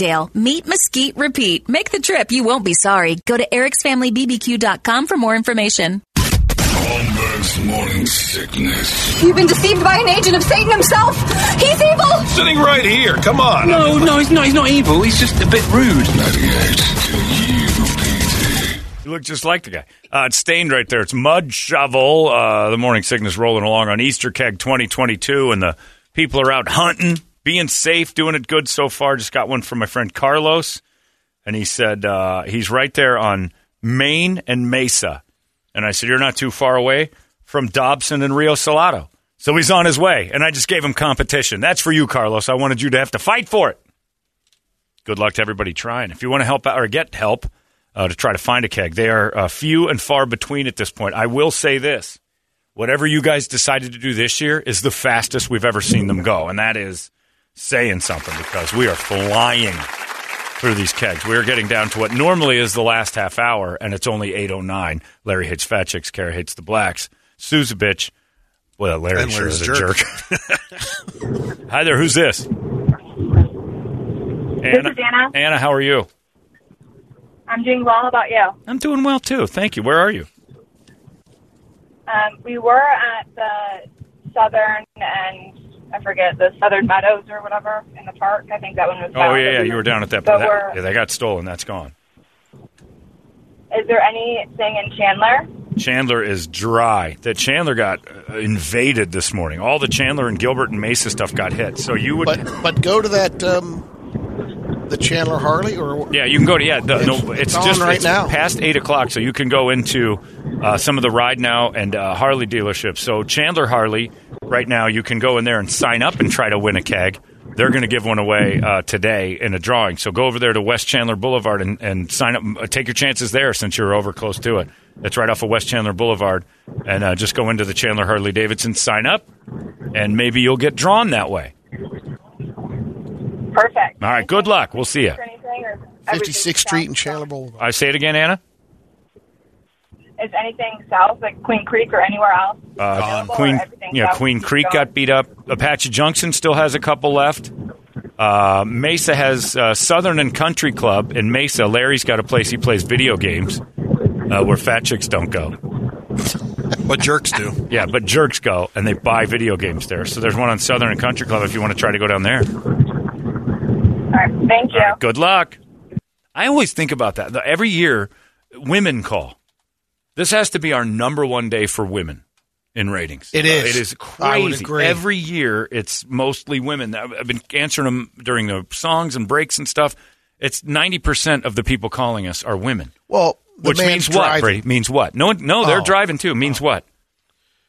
Meat, mesquite, repeat. Make the trip. You won't be sorry. Go to ericsfamilybbq.com for more information. Holmberg's morning sickness. You've been deceived by an agent of Satan himself. He's evil. Sitting right here. Come on. No, no, he's not. He's not evil. He's just a bit rude. 98 You look just like the guy. Uh, it's stained right there. It's mud shovel. Uh, the morning sickness rolling along on Easter keg 2022, and the people are out hunting, being safe, doing it good so far. Just got one from my friend Carlos, and he said uh, he's right there on Maine and Mesa. And I said, You're not too far away from Dobson and Rio Salado. So he's on his way, and I just gave him competition. That's for you, Carlos. I wanted you to have to fight for it. Good luck to everybody trying. If you want to help out or get help uh, to try to find a keg, they are uh, few and far between at this point. I will say this whatever you guys decided to do this year is the fastest we've ever seen them go, and that is saying something because we are flying through these kegs. We are getting down to what normally is the last half hour, and it's only 8.09. Larry hates fat chicks, Kara hates the blacks. Sue's a bitch. Well, Larry And sure Larry's is a a jerk. jerk. Hi there, who's this? This is Anna. Anna, how are you? I'm doing well. How about you? I'm doing well too. Thank you. Where are you? Um, we were at the Southern and I forget the Southern Meadows or whatever in the park. I think that one was. Oh yeah, yeah, you were down at that. But that we're- yeah, they got stolen. That's gone. Is there anything in Chandler? Chandler is dry. That Chandler got uh, invaded this morning. All the Chandler and Gilbert and Mesa stuff got hit. So you would, But but go to that um, the Chandler Harley or yeah, you can go to yeah. The, It's- no, it's, it's just right it's now. past eight o'clock, so you can go into uh, some of the Ride Now and uh, Harley dealerships. So Chandler Harley, right now, you can go in there and sign up and try to win a keg. They're going to give one away uh, today in a drawing. So go over there to West Chandler Boulevard and, and sign up. Uh, Take your chances there since you're over close to it. It's right off of West Chandler Boulevard. And uh, just go into the Chandler Harley Davidson, sign up, and maybe you'll get drawn that way. Perfect. All right, good luck. We'll see you. Or anything, or 56th Street and Chandler Boulevard. I say it again, Anna. Is anything south, like Queen Creek or anywhere else? Uh, available, Queen, everything yeah, Queen Creek going? got beat up. Apache Junction still has a couple left. Uh, Mesa has uh, Southern and Country Club in Mesa. Larry's got a place he plays video games uh, where fat chicks don't go. But jerks do. Yeah, but jerks go and they buy video games there. So there's one on Southern and Country Club if you want to try to go down there. All right. Thank you. Good luck. I always think about that. Every year, women call. This has to be our number one day for women in ratings. It is. Uh, it is I would crazy. agree. Every year, it's mostly women. I've I've been answering them during the songs and breaks and stuff. It's ninety percent of the people calling us are women, Well, the which man's means what? driving. Brady means what? No, no, they're Oh. driving too. Means what?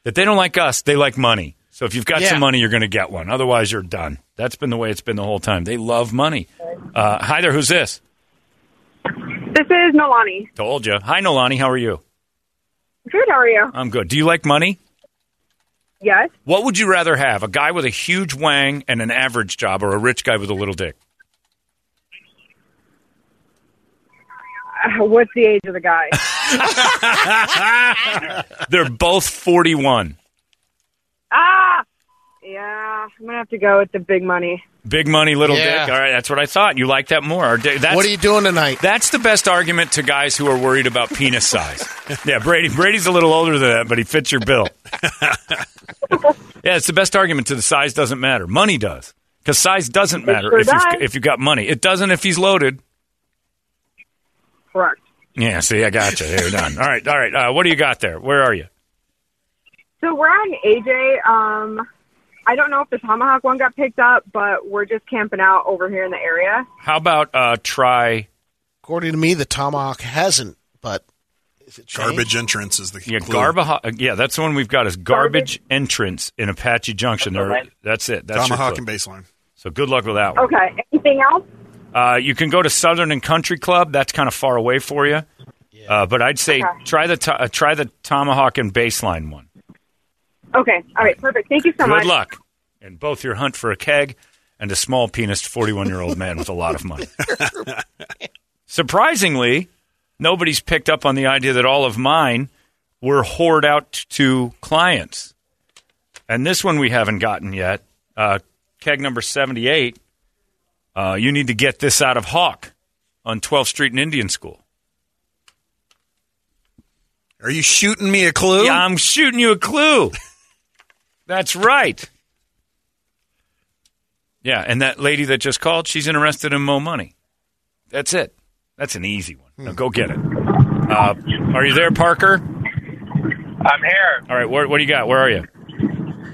That they don't like us. They like money. So if you've got Yeah. some money, you're going to get one. Otherwise, you're done. That's been the way it's been the whole time. They love money. Uh, hi there. Who's this? This is Nolani. Told you. Hi, Nolani. How are you? Good, how are you? I'm good. Do you like money? Yes. What would you rather have? A guy with a huge wang and an average job, or a rich guy with a little dick? Uh, what's the age of the guy? They're both 41. ah! Yeah. I'm gonna have to go with the big money. Big money, little Yeah. dick. All right, that's what I thought. You like that more. That's, What are you doing tonight? That's the best argument to guys who are worried about penis size. yeah, Brady. Brady's a little older than that, but he fits your bill. yeah, it's the best argument to the size doesn't matter. Money does. Because size doesn't matter sure if you've, if you've got money. It doesn't if he's loaded. Correct. Yeah, see, I got you. There, done. All right, all right. Uh, what do you got there? Where are you? So we're on AJ. Um, I don't know if the Tomahawk one got picked up, but we're just camping out over here in the area. How about uh, try According to me, the Tomahawk hasn't, but is it changed? Garbage entrance is the yeah, clue. Garba? Yeah, that's the one we've got is garbage, Garbage? entrance in Apache Junction. There, that's it. That's your Tomahawk and baseline. So good luck with that one. Okay. Anything else? Uh, you can go to Southern and Country Club. That's kind of far away for you. Uh, but I'd say Okay. try the to- uh, try the Tomahawk and Baseline one. Okay. All right. Perfect. Thank you so Good much. Good luck in both your hunt for a keg and a small penis 41 year old man with a lot of money. Surprisingly, nobody's picked up on the idea that all of mine were hoard out to clients. And this one we haven't gotten yet. Uh, keg number 78. Uh, you need to get this out of Hawk on 12th Street in Indian School. Are you shooting me a clue? Yeah, I'm shooting you a clue. That's right. Yeah, and that lady that just called, she's interested in Mo Money. That's it. That's an easy one. Now go get it. Uh, are you there, Parker? I'm here. All right, where, what do you got? Where are you?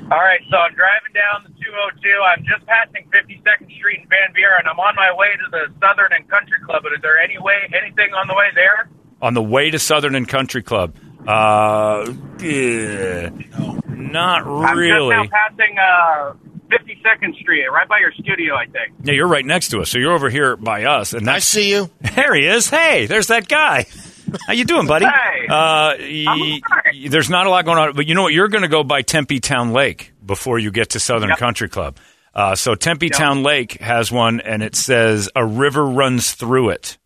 All right, so I'm driving down the 202. I'm just passing 52nd Street in Van Buren. I'm on my way to the Southern and Country Club. But is there any way, anything on the way there? On the way to Southern and Country Club. Uh, eh, not really. I'm just now passing uh, 52nd Street, right by your studio, I think. Yeah, you're right next to us, so you're over here by us, and I see you. There he is. Hey, there's that guy. How you doing, buddy? Hey. Uh, y- y- there's not a lot going on, but you know what? You're going to go by Tempe Town Lake before you get to Southern Yep. Country Club. Uh, so Tempe Town Lake has one, and it says a river runs through it.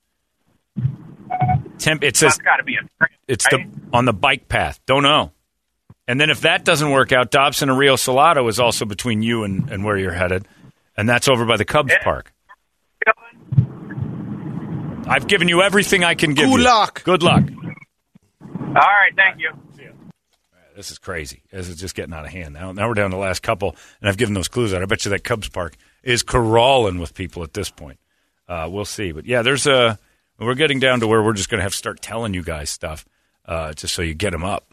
Temp, it says That's got to be a train, it's right? the on the bike path. Don't know. And then if that doesn't work out, Dobson and Rio Salado is also between you and, and where you're headed, and that's over by the Cubs Yeah. Park. I've given you everything I can give Good you. luck. Good luck. All right, thank you. This is crazy. This is just getting out of hand. Now, now we're down to the last couple, and I've given those clues out. I bet you that Cubs Park is crawling with people at this point. Uh, we'll see. But yeah, there's a. We're getting down to where we're just going to have to start telling you guys stuff, uh, just so you get them up.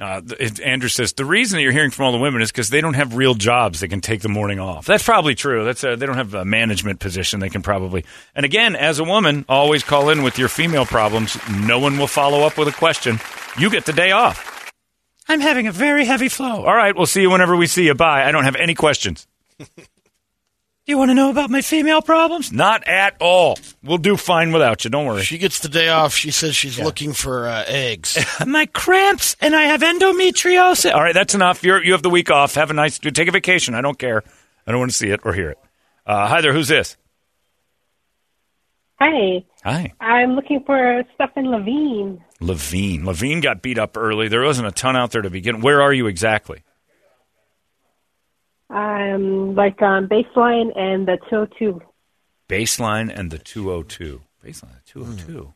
Uh, Andrew says the reason that you're hearing from all the women is because they don't have real jobs. They can take the morning off. That's probably true. That's a, they don't have a management position. They can probably. And again, as a woman, always call in with your female problems. No one will follow up with a question. You get the day off. I'm having a very heavy flow. All right, we'll see you whenever we see you. Bye. I don't have any questions. Do you want to know about my female problems? Not at all. We'll do fine without you. Don't worry. She gets the day off. She says she's looking for uh, eggs. my cramps and I have endometriosis. All right, that's enough. You're, you have the week off. Have a nice. Take a vacation. I don't care. I don't want to see it or hear it. Uh, hi there. Who's this? Hi, Hi. I'm looking for Stephen Levine. Levine. Levine got beat up early. There wasn't a ton out there to begin. Where are you exactly? I'm like on baseline and the 202. Baseline and the 202. Baseline, the 202. Hmm.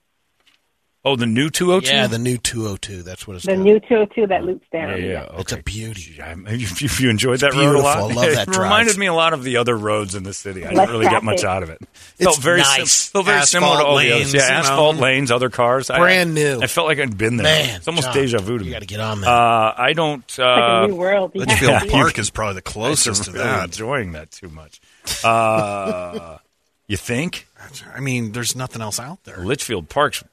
Oh, the new 202? Yeah, the new 202. That's what it's The called. The new 202 that loops down. Yeah, yeah. It's a beauty. I- You, you, you enjoyed that It's road a beautiful. lot. I love that It drive. reminded me a lot of the other roads in the city. I Less didn't really get much out of it. Felt very nice. sim- felt very Asphalt similar to all the lanes, others. Yeah, you know. asphalt lanes, other cars. I- Brand new. I felt like I'd been there. Man, it's almost John, deja vu to you me. gotta get on that. Uh, I don't. It's like Uh, a new world. You Litchfield have Park is probably the I'm closest to really that. enjoying that too much. Uh, you think I mean, there's nothing else out there. Litchfield Park's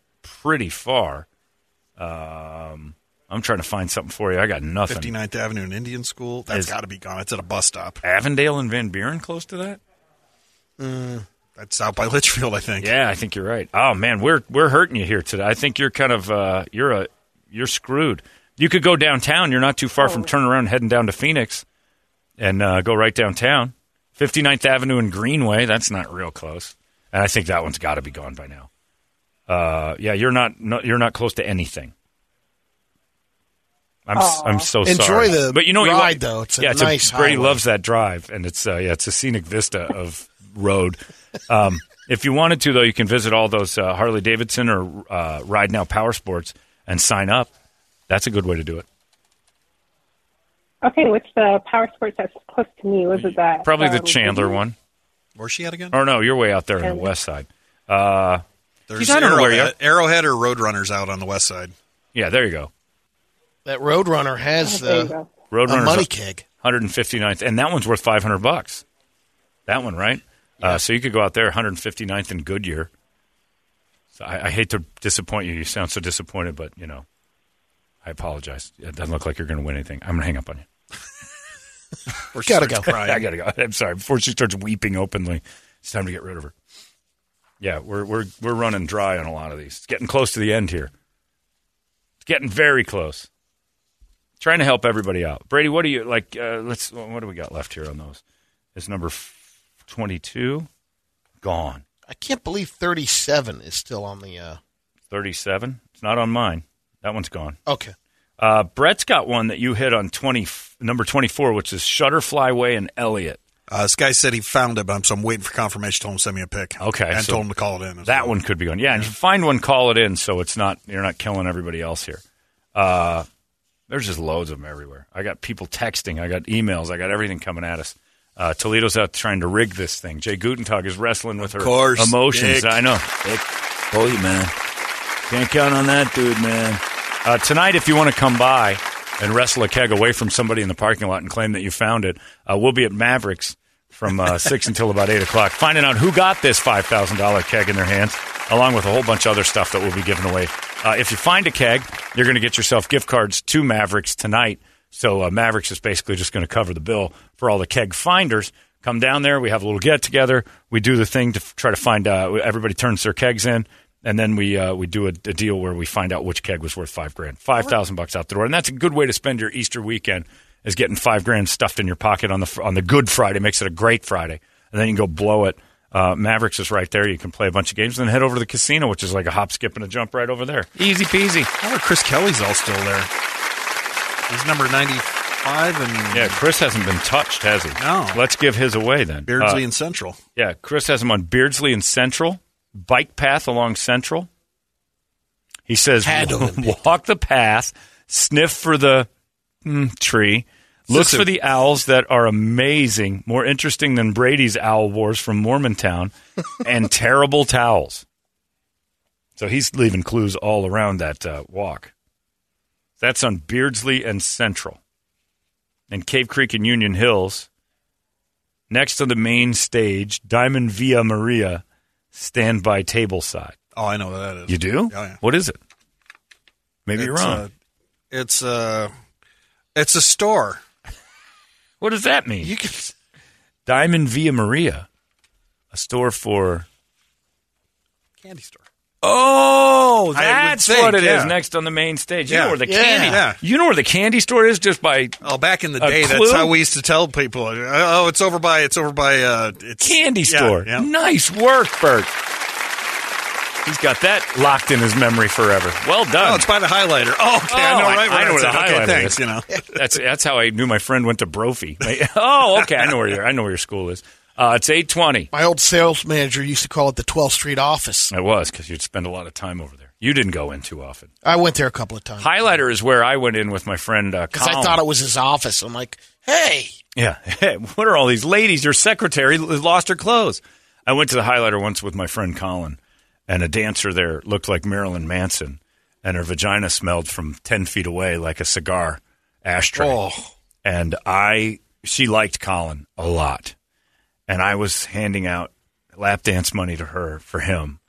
pretty far? Um, I'm trying to find something for you. I got nothing. 59th Avenue and Indian School. That's got to be gone. It's at a bus stop. Avondale and Van Buren close to that? That's out by Litchfield, I think. Yeah, I think you're right. Oh man, we're we're hurting you here today. I think you're kind of uh, you're a you're screwed. You could go downtown. You're not too far from turning around, heading down to Phoenix, and uh, go right downtown. 59th Avenue and Greenway. That's not real close, and I think that one's got to be gone by now. Uh, yeah, you're not no, you're not close to anything. I'm s- I'm so Enjoy sorry. the but you know what you ride, want- though. It's a yeah, nice Brady highway. loves that drive, and it's uh, yeah, it's a scenic vista of road. Um, if you wanted to, though, you can visit all those uh, Harley Davidson or uh, Ride Now Power Sports and sign up. That's a good way to do it. Okay, which the power sports that's close to me? Was it that? Probably the um, Chandler one. Where's she at again? Or no, you're way out there on the west side. Uh, There's geez, I don't know where. Arrowhead, Arrowhead or Roadrunners out on the west side. Yeah, there you go. That Roadrunner has Oh, there you uh, go. Money keg. 159th, and that one's worth 500 bucks. That one, right? Uh, so you could go out there, 159th in Goodyear. So I, I hate to disappoint you. You sound so disappointed, but you know, I apologize. It doesn't look like you're going to win anything. I'm going to hang up on you. Or she Gotta go. Crying. I got to go. I'm sorry. Before she starts weeping openly, it's time to get rid of her. Yeah, we're we're we're running dry on a lot of these. It's getting close to the end here. It's getting very close. Trying to help everybody out. Brady, what do you like? Uh, let's. What do we got left here on those? Is number twenty-two gone? I can't believe 37 is still on the. Uh... Thirty-seven. It's not on mine. That one's gone. Okay. Uh, Brett's got one that you hit on twenty number twenty-four, which is Shutterfly Way and Elliot. Uh, this guy said he found it, but I'm, so I'm waiting for confirmation. Told him to send me a pic. Okay, and so told him to call it in. That well. one could be going. Yeah, and you find one, call it in so it's not you're not killing everybody else here. Uh, there's just loads of them everywhere. I got people texting. I got emails. I got everything coming at us. Uh, Toledo's out trying to rig this thing. Jay Gutentag is wrestling with her course, emotions. Dick. I know. Dick, told you, man. Can't count on that, dude, man. Uh, tonight, if you want to come by and wrestle a keg away from somebody in the parking lot and claim that you found it, uh, we'll be at Mavericks from uh, 6 until about 8 o'clock, finding out who got this $5,000 keg in their hands, along with a whole bunch of other stuff that we'll be giving away. Uh, if you find a keg, you're going to get yourself gift cards to Mavericks tonight. So uh, Mavericks is basically just going to cover the bill for all the keg finders. Come down there. We have a little get together. We do the thing to f- try to find. Uh, everybody turns their kegs in, and then we uh, we do a, a deal where we find out which keg was worth five grand, five thousand bucks out the door, and that's a good way to spend your Easter weekend. Is getting five grand stuffed in your pocket on the on the Good Friday makes it a great Friday, and then you can go blow it. Uh, Mavericks is right there. You can play a bunch of games, and then head over to the casino, which is like a hop, skip, and a jump right over there. Easy peasy. I wonder Chris Kelly's all still there. He's number 95 and Yeah, Chris hasn't been touched, has he? No. Let's give his away then. Beardsley Uh, and Central. Yeah, Chris has him on Beardsley and Central, bike path along Central. He says, Had to have been walk the path, sniff for the mm, tree, look Listen. for the owls that are amazing, more interesting than Brady's Owl Wars from Mormontown, and terrible towels. So he's leaving clues all around that uh, walk. That's on Beardsley and Central. And Cave Creek and Union Hills. Next on the main stage, Diamond Via Maria, stand by table side. Oh, I know what that is. You do? Oh, yeah. What is it? Maybe you're It's, wrong. uh, it's uh, it's a store. what does that mean? You can. Diamond Via Maria, a store for. Candy store. Oh, that's think, what it is. yeah. Next on the main stage. You Yeah. know where the Yeah. candy. Yeah. You know where the candy store is just by Oh, back in the day, clue? that's how we used to tell people. Oh, it's over by. It's over by. Uh, it's candy store. Yeah, Nice work, Bert. He's got that locked in his memory forever. Well done. Oh, it's by the highlighter. Oh, okay. I Oh, know I- right I where know where the at. Okay, highlighter thanks. is. You know. That's that's how I knew my friend went to Brophy. oh, okay. I know where your I know where your school is. Uh, it's eight twenty. My old sales manager used to call it the 12th Street office. It was because you'd spend a lot of time over there. You didn't go in too often. I went there a couple of times. Highlighter is where I went in with my friend uh, Because I thought it was his office. I'm like, hey, Yeah. what are all these ladies? Your secretary lost her clothes. I went to the highlighter once with my friend Colin, and a dancer there looked like Marilyn Manson, and her vagina smelled from 10 feet away like a cigar ashtray. Oh. And I, she liked Colin a lot. And I was handing out lap dance money to her for him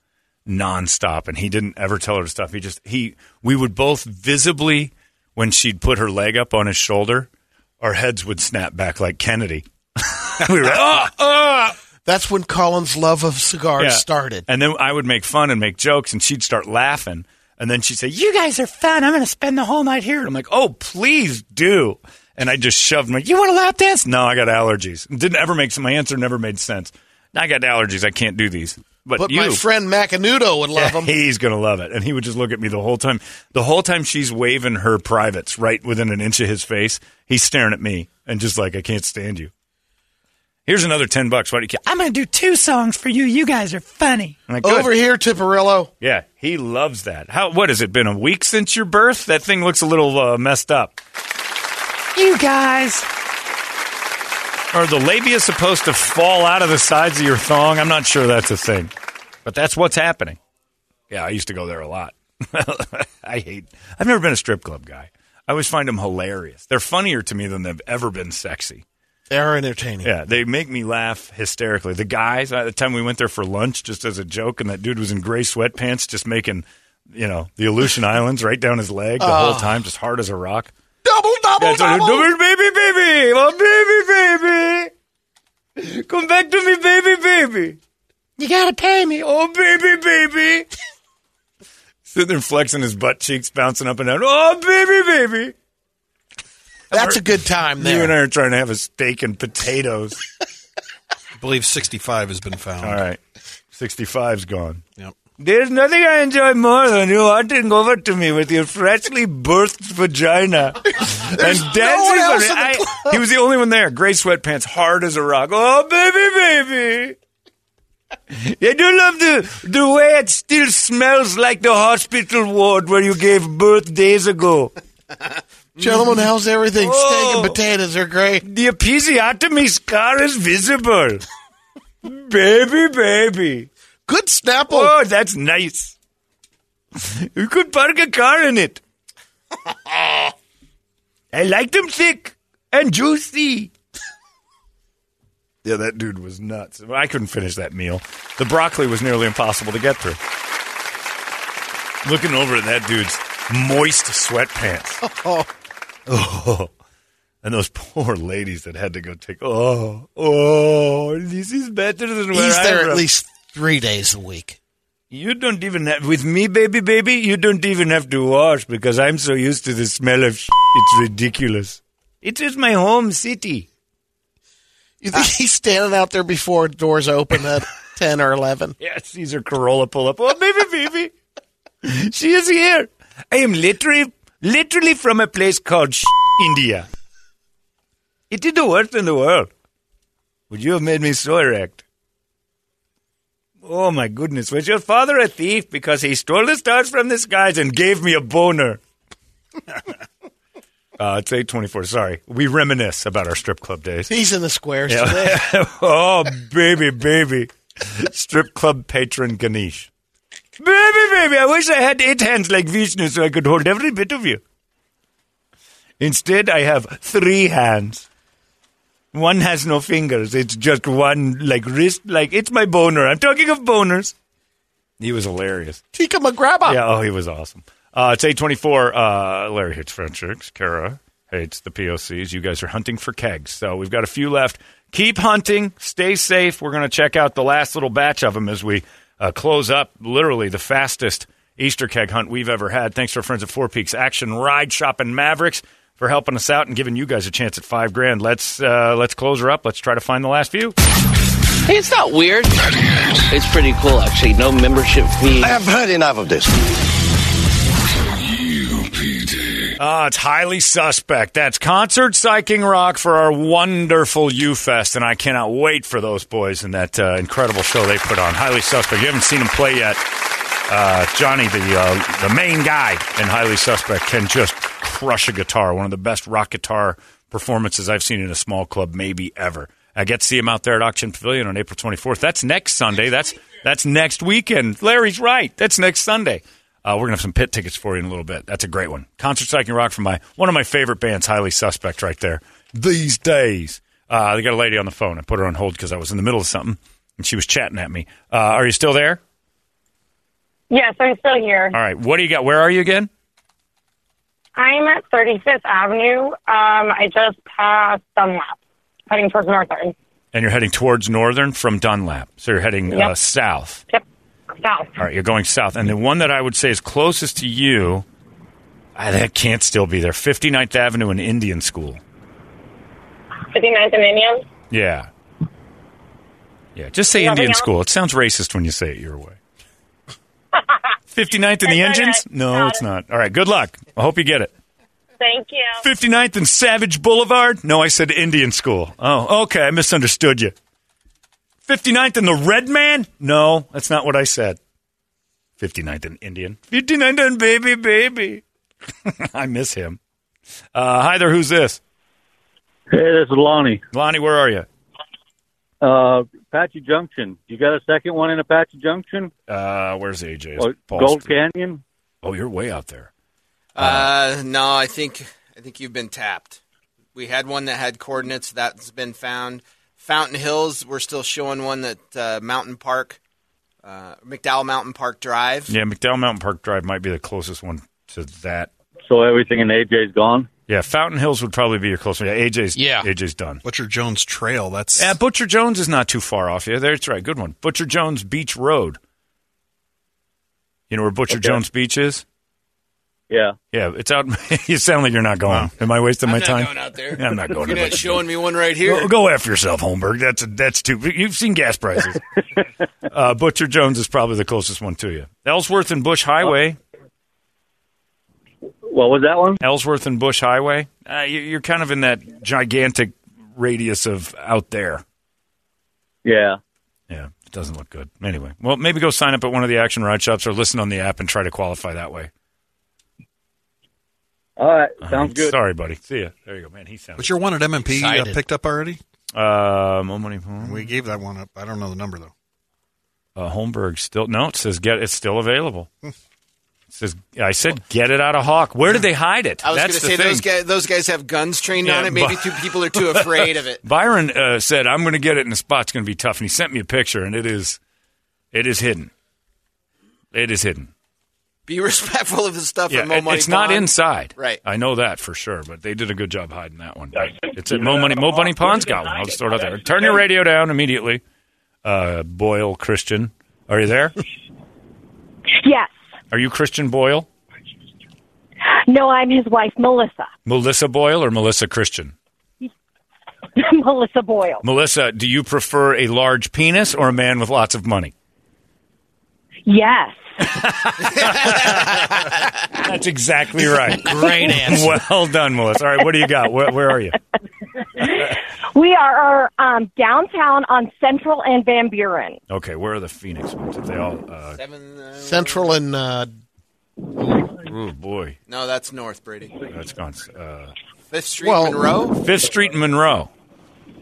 nonstop. And he didn't ever tell her to stop. He just, he, we would both visibly, when she'd put her leg up on his shoulder, our heads would snap back like Kennedy. we were oh, oh. that's when Colin's love of cigars Yeah. started. And then I would make fun and make jokes, and she'd start laughing. And then she'd say, You guys are fun. I'm going to spend the whole night here. And I'm like, Oh, please do. And I just shoved him like, You want a lap dance? No, I got allergies. It didn't ever make my answer never made sense. I got allergies. I can't do these. But, But you, my friend Macanudo would love them. He's gonna love it, and he would just look at me the whole time. The whole time she's waving her privates right within an inch of his face, he's staring at me and just like, I can't stand you. Here's another ten bucks. Why do you? I'm going to do two songs for you. You guys are funny. Like. Over here, Tiparillo. Yeah, he loves that. How? What has it been a week since your birth? That thing looks a little uh, messed up. You guys. Are the labia supposed to fall out of the sides of your thong? I'm not sure that's a thing, but that's what's happening. Yeah, I used to go there a lot. I hate. I've never been a strip club guy. I always find them hilarious. They're funnier to me than they've ever been sexy. They're entertaining. Yeah, they make me laugh hysterically. The guys, at the time we went there for lunch, just as a joke, and that dude was in gray sweatpants, just making, you know, the Aleutian Islands right down his leg the whole Oh. time, just hard as a rock. Double, double, Yeah, double. double, baby, baby, oh baby, baby, come back to me, baby, baby. You got to pay me. Oh baby, baby. Sitting there flexing his butt cheeks, bouncing up and down. Oh baby, baby. That's a good time You and I are trying to have a steak and potatoes. I believe 65 has been found. All right, 65's gone. Yep. There's nothing I enjoy more than you walking over to me with your freshly birthed vagina and dancing. with in it. I- he was the only one there. Gray sweatpants, hard as a rock. Oh, baby, baby. I do love the the way it still smells like the hospital ward where you gave birth days ago. Gentlemen, how's everything? Oh. Steak Oh. and potatoes are great. The episiotomy scar is visible. baby, baby. Good Snapple. Oh, that's nice. You could park a car in it. I like them thick and juicy. Yeah, that dude was nuts. I couldn't finish that meal. The broccoli was nearly impossible to get through. Looking over at that dude's moist sweatpants. Oh. And those poor ladies that had to go take. Oh, oh, this is better than where He's I there at least three days a week. You don't even have, with me, baby, baby, you don't even have to wash because I'm so used to the smell of It's ridiculous. It is my home city. You think he's standing out there before doors open at 10 or 11? Yeah, Caesar Corolla pull up. Oh, baby, baby. She is here. I am literally, literally from a place called India. It is the worst in the world. Would you have made me so erect? Oh my goodness, was your father a thief because he stole the stars from the skies and gave me a boner? uh, it's 824, sorry. We reminisce about our strip club days. He's in the squares today. Yeah. oh, baby, baby. Strip club patron Ganesh. Baby, baby, I wish I had eight hands like Vishnu so I could hold every bit of you. Instead, I have three hands. One has no fingers. It's just one, like, wrist, like, it's my boner. I'm talking of boners. He was hilarious. Tika McGrabba. Yeah, oh, he was awesome. Uh, it's 824. Uh, Larry hates French chicks. Kara hates the POCs. You guys are hunting for kegs. So we've got a few left. Keep hunting. Stay safe. We're going to check out the last little batch of them as we uh, close up literally the fastest Easter keg hunt we've ever had. Thanks to our friends at Four Peaks Action Ride Shop and Mavericks for helping us out and giving you guys a chance at five grand. Let's uh, let's close her up. Let's try to find the last few. Hey, it's not weird. It's pretty cool, actually. No membership fee. I have heard enough of this. Ah, it's highly suspect. That's concert psyching rock for our wonderful U Fest, and I cannot wait for those boys and that uh, incredible show they put on. Highly suspect. You haven't seen them play yet. Uh, Johnny, the uh, the main guy in Highly Suspect, can just crush a guitar. One of the best rock guitar performances I've seen in a small club, maybe ever. I get to see him out there at Ak-Chin Pavilion on April 24th. That's next Sunday. That's that's next weekend. Larry's right. That's next Sunday. Uh, we're gonna have some pit tickets for you in a little bit. That's a great one. Concert Psyching Rock from my one of my favorite bands, Highly Suspect, right there. These days, uh, they got a lady on the phone. I put her on hold because I was in the middle of something, and she was chatting at me. Uh, are you still there? Yes, I'm still here. All right. What do you got? Where are you again? I'm at 35th Avenue. Um, I just passed Dunlap, heading towards Northern. And you're heading towards Northern from Dunlap. So you're heading uh, south. Yep, south. All right, you're going south. And the one that I would say is closest to you, I, that can't still be there. 59th Avenue and Indian School. 59th and Indian. Yeah. Yeah, just say Nothing Indian else? school. It sounds racist when you say it your way. 59th in the engines? No, Got it's not. All right, good luck. I hope you get it. Thank you. 59th and Savage Boulevard? No, I said Indian school. Oh, okay. I misunderstood you. 59th and the Red Man? No, that's not what I said. 59th and Indian. 59th and Baby Baby. I miss him. Uh, hi there. Who's this? Hey, this is Lonnie. Lonnie, where are you? Uh, Apache Junction. You got a second one in Apache Junction? Uh, where's AJ? Or Paul Gold Street. Canyon? Oh, you're way out there. Uh, no, I think I think you've been tapped. We had one that had coordinates that's been found. Fountain Hills, we're still showing one that uh, Mountain Park, uh, McDowell Mountain Park Drive. Yeah, McDowell Mountain Park Drive might be the closest one to that. So everything in AJ's gone? Yeah, Fountain Hills would probably be your closest. Yeah, AJ's Yeah. AJ's done. Butcher Jones Trail. That's Yeah, Butcher Jones is not too far off. Yeah, that's right. Good one. Butcher Jones Beach Road. You know where Butcher Okay. Jones Beach is? Yeah. Yeah, it's out. you sound like you're not going. Am I wasting I'm my not time? going out there. I'm not going. You're not showing me one right here. Go, go after yourself, Holmberg. That's a, that's too. You've seen gas prices. uh, Butcher Jones is probably the closest one to you. Ellsworth and Bush Highway. What was that one? Ellsworth and Bush Highway. Uh, you- you're kind of in that gigantic radius of out there. Yeah. Yeah, it doesn't look good. Anyway, well, maybe go sign up at one of the Action Ride shops or listen on the app and try to qualify that way. All right. Sounds right. good. Sorry, buddy. See ya. There you go, man. He sounds. But your one at MMP uh, Excited. picked up already? Uh, money. We gave that one up. I don't know the number though. Uh, Holmberg still no. It says get. It's still available. It says I said get it out of Hawk. Where did they hide it? I was going That's to the say thing. those guys, those guys have guns trained Yeah, on it. Maybe two people are too afraid of it. Byron uh, said, "I'm going to get it, and the spot's going to be tough." And he sent me a picture, and it is, it is hidden. It is hidden. Be respectful of the stuff Yeah, at Mo Money it's not inside. Right. I know that for sure, but they did a good job hiding that one. It's at Mo Money. Mo Bunny Pond's got one. I'll just throw it out there. Turn your radio down immediately. Uh, Boyle Christian, are you there? Yes. Are you Christian Boyle? No, I'm his wife, Melissa. Melissa Boyle or Melissa Christian? Melissa Boyle. Melissa, do you prefer a large penis or a man with lots of money? Yes. That's exactly right. Great answer. Well done, Melissa. All right, what do you got? Where, where are you? We are um, downtown on Central and Van Buren. Okay, where are the Phoenix ones? If they all. Uh, Central and uh, oh boy, No, that's North Brady. that's gone. Uh, Fifth Street, Monroe. Fifth Street and Monroe.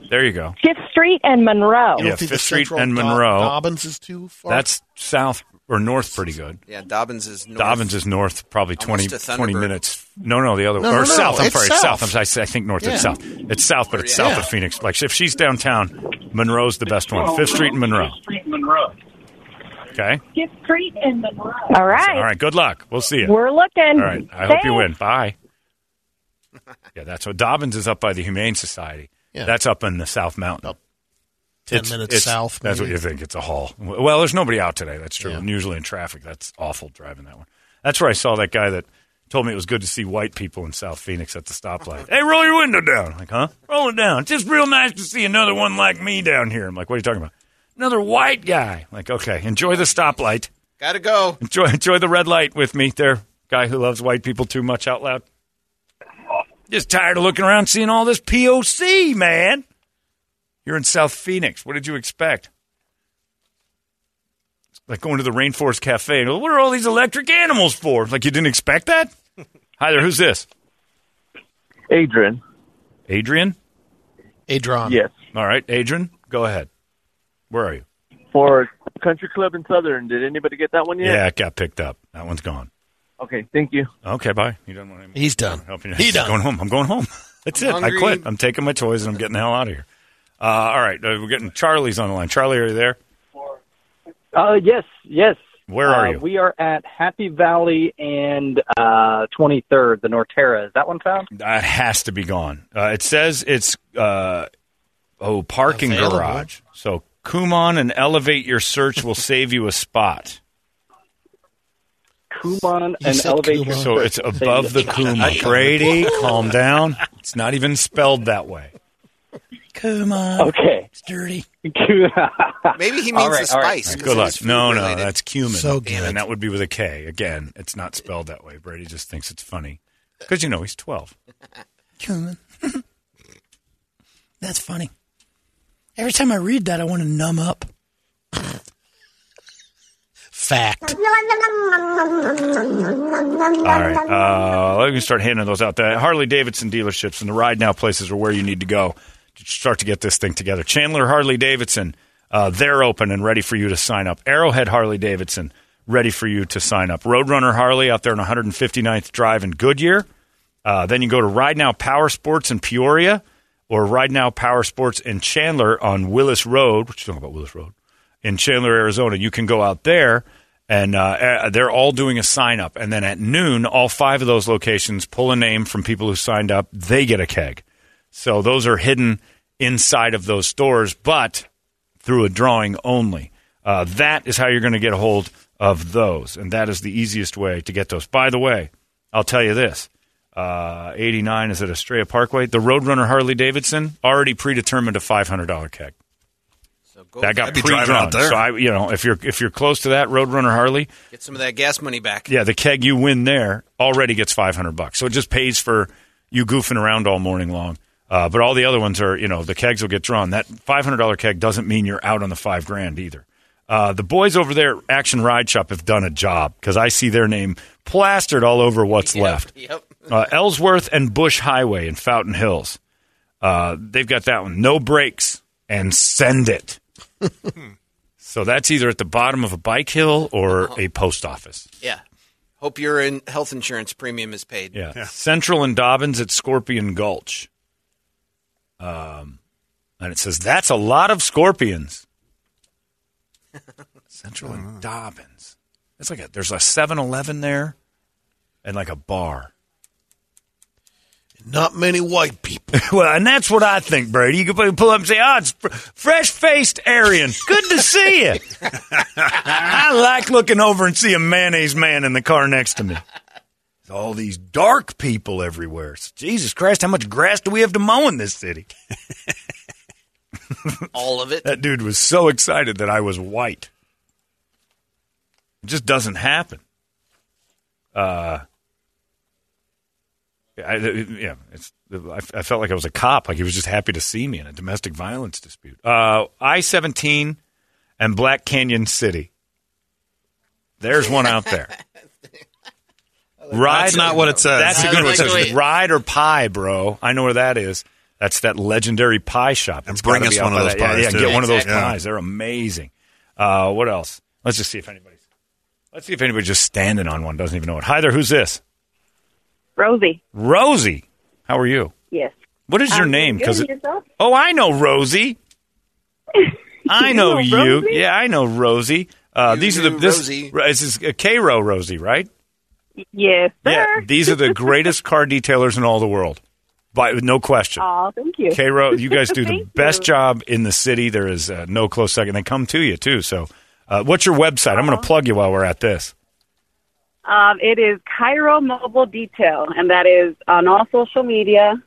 There you go. Fifth Street and Monroe. Yeah, Fifth Street and Monroe. Dobbins is too far. That's south or north, pretty good. Yeah, Dobbins is north. Dobbins is north, probably 20, 20 minutes. No, no, the other No, or no, no, south. I'm sorry, south. south. I'm, I say- I think north. Yeah. It's south. It's south, but it's Yeah. south of Phoenix. Like if she's downtown, Monroe's the best one. Fifth Street and Monroe. Fifth Street and Monroe. Okay. Fifth Street and Monroe. All right. All right. Good luck. We'll see you. We're looking. All right. I hope you win. Bye. Yeah, that's what Dobbins is up by the Humane Society. Yeah. That's up in the South Mountain. 10 minutes south, That's maybe. what you think. It's a haul. Well, there's nobody out today. That's true. And usually in traffic, that's awful driving that one. That's where I saw that guy that told me it was good to see white people in South Phoenix at the stoplight. hey, roll your window down. I'm like, huh? Roll it down. It's just real nice to see another one like me down here. I'm like, what are you talking about? Another white guy. I'm like, okay, enjoy the stoplight. Gotta go. Enjoy, enjoy the red light with me there, guy who loves white people too much out loud. Just tired of looking around seeing all this POC, man. You're in South Phoenix. What did you expect? It's like going to the Rainforest Cafe and what are all these electric animals for? Like you didn't expect that? Hi there, who's this? Adrian. Adrian? Adrian. Yes. All right, Adrian, go ahead. Where are you? For Country Club in Southern. Did anybody get that one yet? Yeah, it got picked up. That one's gone. Okay, thank you. Okay, bye. You done want He's done. Help you. He He's done. Going home. I'm going home. That's I'm it. hungry. I quit. I'm taking my toys and I'm getting the hell out of here. Uh, all right, uh, we're getting Charlie's on the line. Charlie, are you there? Uh, yes, yes. Where are Uh, you? We are at Happy Valley and uh, 23rd, the Norterra. Is that one found? That has to be gone. Uh, it says it's uh, oh parking Available. garage. So Kumon and elevate your search will save you a spot. Kumon and Elevate Your So it's above the Kumon. Brady, calm down. It's not even spelled that way. Come on. Okay. It's dirty. Maybe he means All right, the all right. spice. 'cause Good luck. is food No, no, related. that's cumin. So good. And that would be with a K. Again, it's not spelled that way. Brady just thinks it's funny. Because, you know, he's 12. Cumin. That's funny. Every time I read that, I want to numb up. Fact. All right. Uh, let me start handing those out. The Harley Davidson dealerships and the ride now places are where you need to go to start to get this thing together. Chandler Harley Davidson, uh, they're open and ready for you to sign up. Arrowhead Harley Davidson, ready for you to sign up. Roadrunner Harley out there on 159th Drive in Goodyear. Uh, then you go to Ride Now Power Sports in Peoria or Ride Now Power Sports in Chandler on Willis Road. What you talking about Willis Road? In Chandler, Arizona. You can go out there and uh, they're all doing a sign up. And then at noon, all five of those locations pull a name from people who signed up. They get a keg. So those are hidden inside of those stores, but through a drawing only. Uh, that is how you're going to get a hold of those, and that is the easiest way to get those. By the way, I'll tell you this: uh, 89 is at Estrella Parkway. The Roadrunner Harley Davidson already predetermined a $500 keg. that got I'd be driving pre-drawn. out there. So I, you know, if you're if you're close to that Roadrunner Harley, Get some of that gas money back. yeah, the keg you win there already gets 500 bucks. So it just pays for you goofing around all morning long. Uh, but all the other ones are, you know, the kegs will get drawn. That $500 keg doesn't mean you're out on the five grand either. Uh, the boys over there, Action Ride Shop, have done a job because I see their name plastered all over what's left. Yep. Uh, Ellsworth and Bush Highway in Fountain Hills. Uh, they've got that one. No brakes and send it. so that's either at the bottom of a bike hill or a post office. Yeah. Hope your in- health insurance premium is paid. Yeah. Central and Dobbins at Scorpion Gulch. Um, and it says that's a lot of scorpions. Central and Dobbins. It's like a, there's a 7-Eleven there and like a bar. Not many white people. well, and that's what I think, Brady. You could pull up and say, "Oh, it's fr- fresh-faced Aryan. Good to see you." I like looking over and see a mayonnaise man in the car next to me. All these dark people everywhere. Jesus Christ, how much grass do we have to mow in this city? All of it. That dude was so excited that I was white. It just doesn't happen. Uh, I, yeah, it's. I, I felt like I was a cop. Like he was just happy to see me in a domestic violence dispute. Uh, I seventeen and Black Canyon City. There's one out there. Ride. That's not what it says. That's a good one. like It says Ride or Pie, bro. I know where that is. That's that legendary pie shop. It's bring us one of those that- pies, Yeah, too. get one of those pies. They're amazing. Uh, what else? Let's just see if anybody's. Let's see if anybody's just standing on one doesn't even know it. Hi there. Who's this? Rosie. Rosie. How are you? Yes. What is your Um, name? good, it- oh, I know Rosie. I You know know you. Rosie? Yeah, I know Rosie. Uh, these are the knew this, Rosie. This is uh, Cayro Rosie, right? Yes, sir. Yeah, these are the greatest car detailers in all the world, by no question. Oh, thank you. Cayro, you guys do the best you. job in the city. There is uh, no close second. They come to you too. So, uh, what's your website? I'm going to plug you while we're at this. Um, it is Cayro Mobile Detail, and that is on all social media,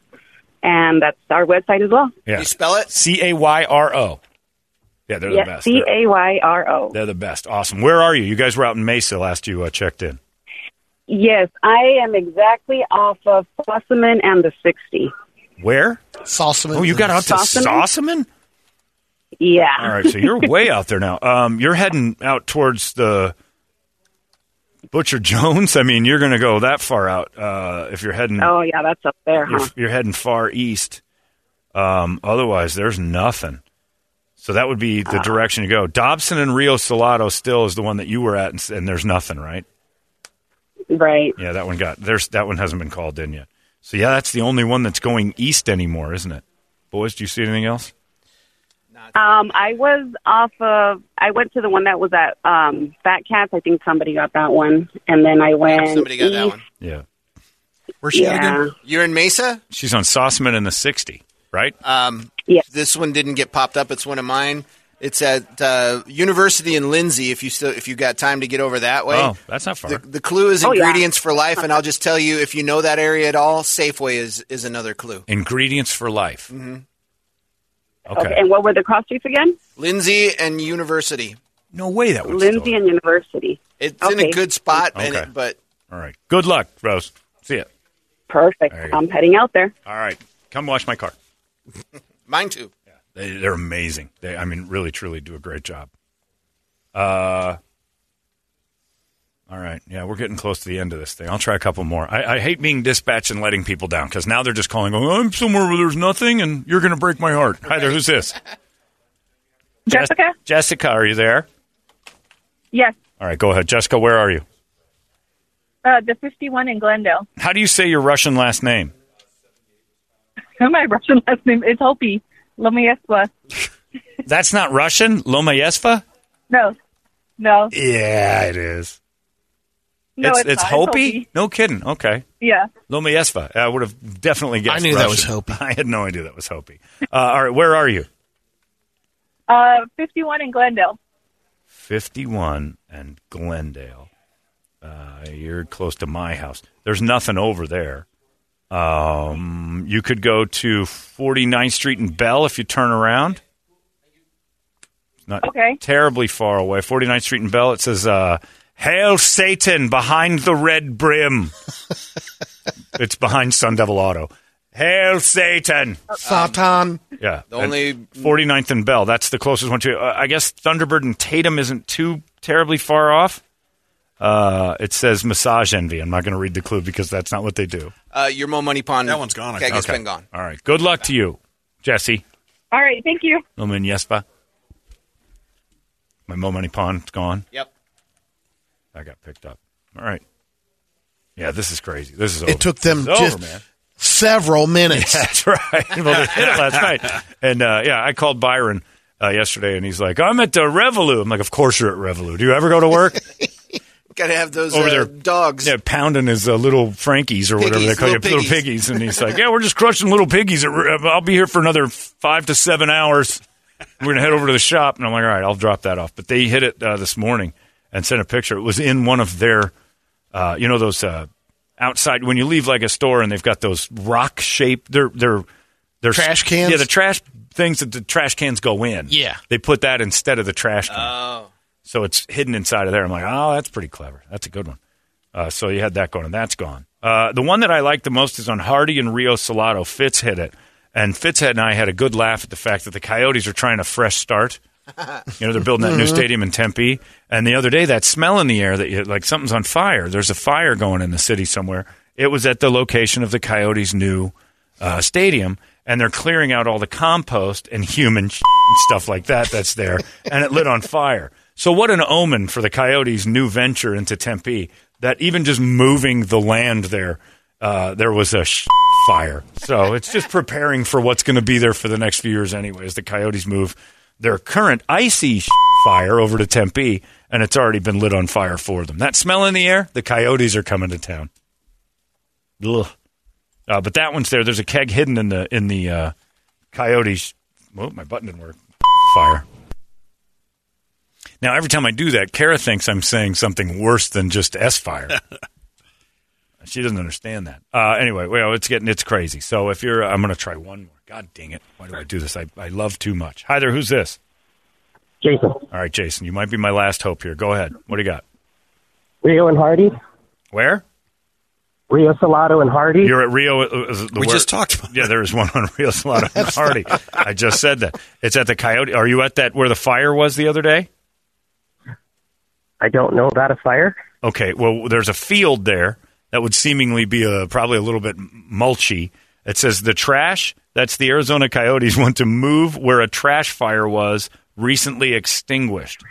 and that's our website as well. Yeah, You spell it? C A Y R O. Yeah, they're the best. C They're, A Y R O. they're the best. Awesome. Where are you? You guys were out in Mesa last you uh, checked in. Yes, I am exactly off of Fossaman and the 60. Where? Salsaman. Oh, you got out to Sossaman? Sossaman? Yeah. All right, so you're way out there now. Um, you're heading out towards the Butcher Jones. I mean, you're going to go that far out uh, if you're heading. Oh, yeah, that's up there, you're, huh? you're heading far east. Um, otherwise, there's nothing. So that would be the direction you go. Dobson and Rio Salado still is the one that you were at, and, and there's nothing, right? Right. Yeah, that one got there's that one hasn't been called in yet. So yeah, that's the only one that's going east anymore, isn't it? Boys, do you see anything else? Um, I was off of, I went to the one that was at um, Fat Cats. I think somebody got that one. And then I went. Somebody got that one. Yeah, Where's she at Yeah. again? You're in Mesa? she's on Sossaman in the sixty, right? Um, Yeah. This one didn't get popped up. It's one of mine. It's at uh, University in Lindsay. If you still, if you got time to get over that way. Oh, that's not far. The, the clue is Oh, yeah. ingredients for life, and I'll just tell you if you know that area at all, Safeway is is another clue. Ingredients for life. Mm-hmm. Okay. And what were the cross streets again? Lindsay and University. No way that would Lindsay and University. It's in a good spot, Okay. it, but All right. Good luck, Rose. See ya. Perfect. There you go. I'm heading out there. All right. Come wash my car. mine too. They, they're amazing. They, I mean, really, truly do a great job. Uh, all right. Yeah, we're getting close to the end of this thing. I'll try a couple more. I, I hate being dispatched and letting people down because now they're just calling, going, I'm somewhere where there's nothing, and you're going to break my heart. Hi there. Who's this? Jessica? Jessica, are you there? Yes. All right, go ahead. Jessica, where are you? Uh, the 51 in Glendale. How do you say your Russian last name? My Russian last name is Hopi. Lomiespa. That's not Russian? Lomayesva? No. No. Yeah, it is. No, it's it's, it's not. Hopi? Hopi. No kidding. Okay. Yeah. Lomayesva. I would have definitely guessed. I knew that was Hopi. I had no idea that was Hopi. Uh, all right, where are you? Uh, 51 in Glendale. 51 and Glendale. Uh, you're close to my house. There's nothing over there. Um, you could go to 49th Street and Bell if you turn around. It's not Okay. terribly far away. 49th Street and Bell. It says, uh, Hail Satan behind the red brim. it's behind Sun Devil Auto. Hail Satan. Satan. Yeah. The only- And 49th and Bell. That's the closest one to. Uh, I guess Thunderbird and Tatum isn't too terribly far off. Uh, it says massage envy. I'm not going to read the clue because that's not what they do. Uh, your Mo Money Pond. That one's gone, I it's been gone. All right. Good luck to you, Jesse. All right. Thank you. Loman Yespa. My Mo Money Pond's gone. Yep. I got picked up. All right. Yeah, this is crazy. This is over. It took them This is just over, man. several minutes. That's right. Well, they hit it last night. And uh, yeah, I called Byron uh, yesterday, and he's like, "I'm at the Revolut." I'm like, "Of course you're at Revolut. Do you ever go to work?" Got to have those Over uh, there. dogs. Yeah, pounding his uh, little Frankies or whatever they Piggies, call you, little little piggies. piggies. And he's like, "Yeah, we're just crushing little piggies. I'll be here for another five to seven hours. We're gonna head over to the shop." And I'm like, "All right, I'll drop that off." But they hit it uh, this morning and sent a picture. It was in one of their, uh, you know, those uh, outside when you leave like a store and they've got those rock shaped. They're they're they're Trash cans? Yeah, the trash things that the trash cans go in. Yeah. they put that instead of the trash can. Oh. So it's hidden inside of there. I'm like, oh, that's pretty clever. That's a good one. Uh, so you had that going, and that's gone. Uh, the one that I like the most is on Hardy and Rio Salado. Fitz hit it, and Fitzhead and I had a good laugh at the fact that the Coyotes are trying a fresh start. You know, they're building that new Mhm. stadium in Tempe, and the other day that smell in the air that you, like something's on fire. There's a fire going in the city somewhere. It was at the location of the Coyotes' new uh, stadium, and they're clearing out all the compost and human and stuff like that that's there, and it lit on fire. So what an omen for the Coyotes' new venture into Tempe that even just moving the land there, uh, there was a fire. So it's just preparing for what's going to be there for the next few years, anyways. The Coyotes move their current icy fire over to Tempe, and it's already been lit on fire for them. That smell in the air, the Coyotes are coming to town. Ugh. Uh, but that one's there. There's a keg hidden in the in the uh, Coyotes. Oh, my button didn't work. Fire. Now, every time I do that, Kara thinks I'm saying something worse than just S fire. she doesn't understand that. Uh, anyway, well, it's getting it's crazy. So if you're, I'm going to try one more. God dang it! Why do I do this? I, I love too much. Hi there. Who's this? Jason. All right, Jason. You might be my last hope here. Go ahead. What do you got? Rio and Hardy. Where? Rio Salado and Hardy. You're at Rio. uh, the We where- just talked about Yeah, there is one on Rio Salado and Hardy. I just said that. It's at the Coyote. Are you at that where the fire was the other day? I don't know about a fire. Okay, well, there's a field there that would seemingly be a, probably a little bit mulchy. It says the trash. That's the Arizona Coyotes want to move where a trash fire was recently extinguished.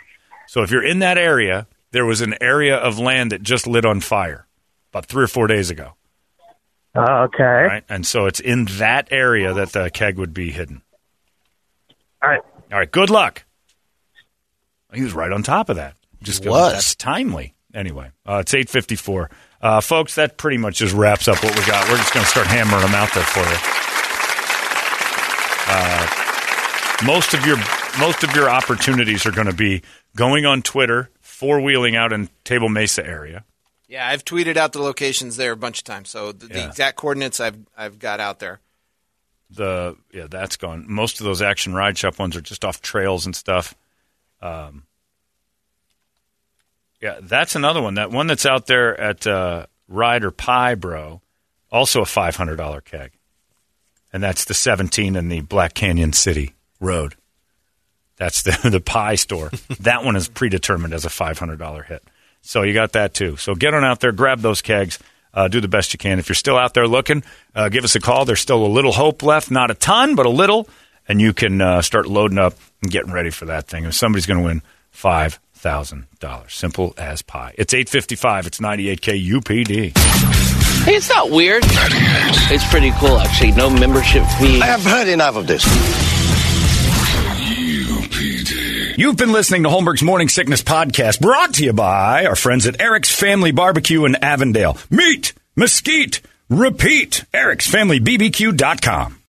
So if you're in that area, there was an area of land that just lit on fire about three or four days ago. Uh, okay. Right, and so it's in that area that the keg would be hidden. All right. All right. Good luck. He was right on top of that. Just He goes, was. That's timely. Anyway, uh, it's eight fifty four, uh, folks. That pretty much just wraps up what we got. We're just going to start hammering them out there for you. Uh, most of your most of your opportunities are going to be going on Twitter, four wheeling out in Table Mesa area. Yeah, I've tweeted out the locations there a bunch of times, so the, the Yeah. exact coordinates I've I've got out there. the yeah, that's gone. Most of those action ride shop ones are just off trails and stuff. Um, yeah, that's another one. That one that's out there at uh, Rider Pie Bro, also a five hundred dollar keg, and that's the seventeen in the Black Canyon City Road. That's the the pie store. that one is predetermined as a five hundred dollar hit. So you got that too. So get on out there, grab those kegs, uh, do the best you can. If you're still out there looking, uh, give us a call. There's still a little hope left, not a ton, but a little, and you can uh, start loading up and getting ready for that thing. And somebody's going to win five thousand dollars. Simple as pie. It's eight fifty five. It's ninety eight K UPD. Hey, it's not weird. It's pretty cool, actually. No membership fee. I have heard enough of this. You've been listening to Holmberg's Morning Sickness Podcast, brought to you by our friends at Eric's Family Barbecue in Avondale. Meat, mesquite, repeat. Eric'sFamilyBBQ.com.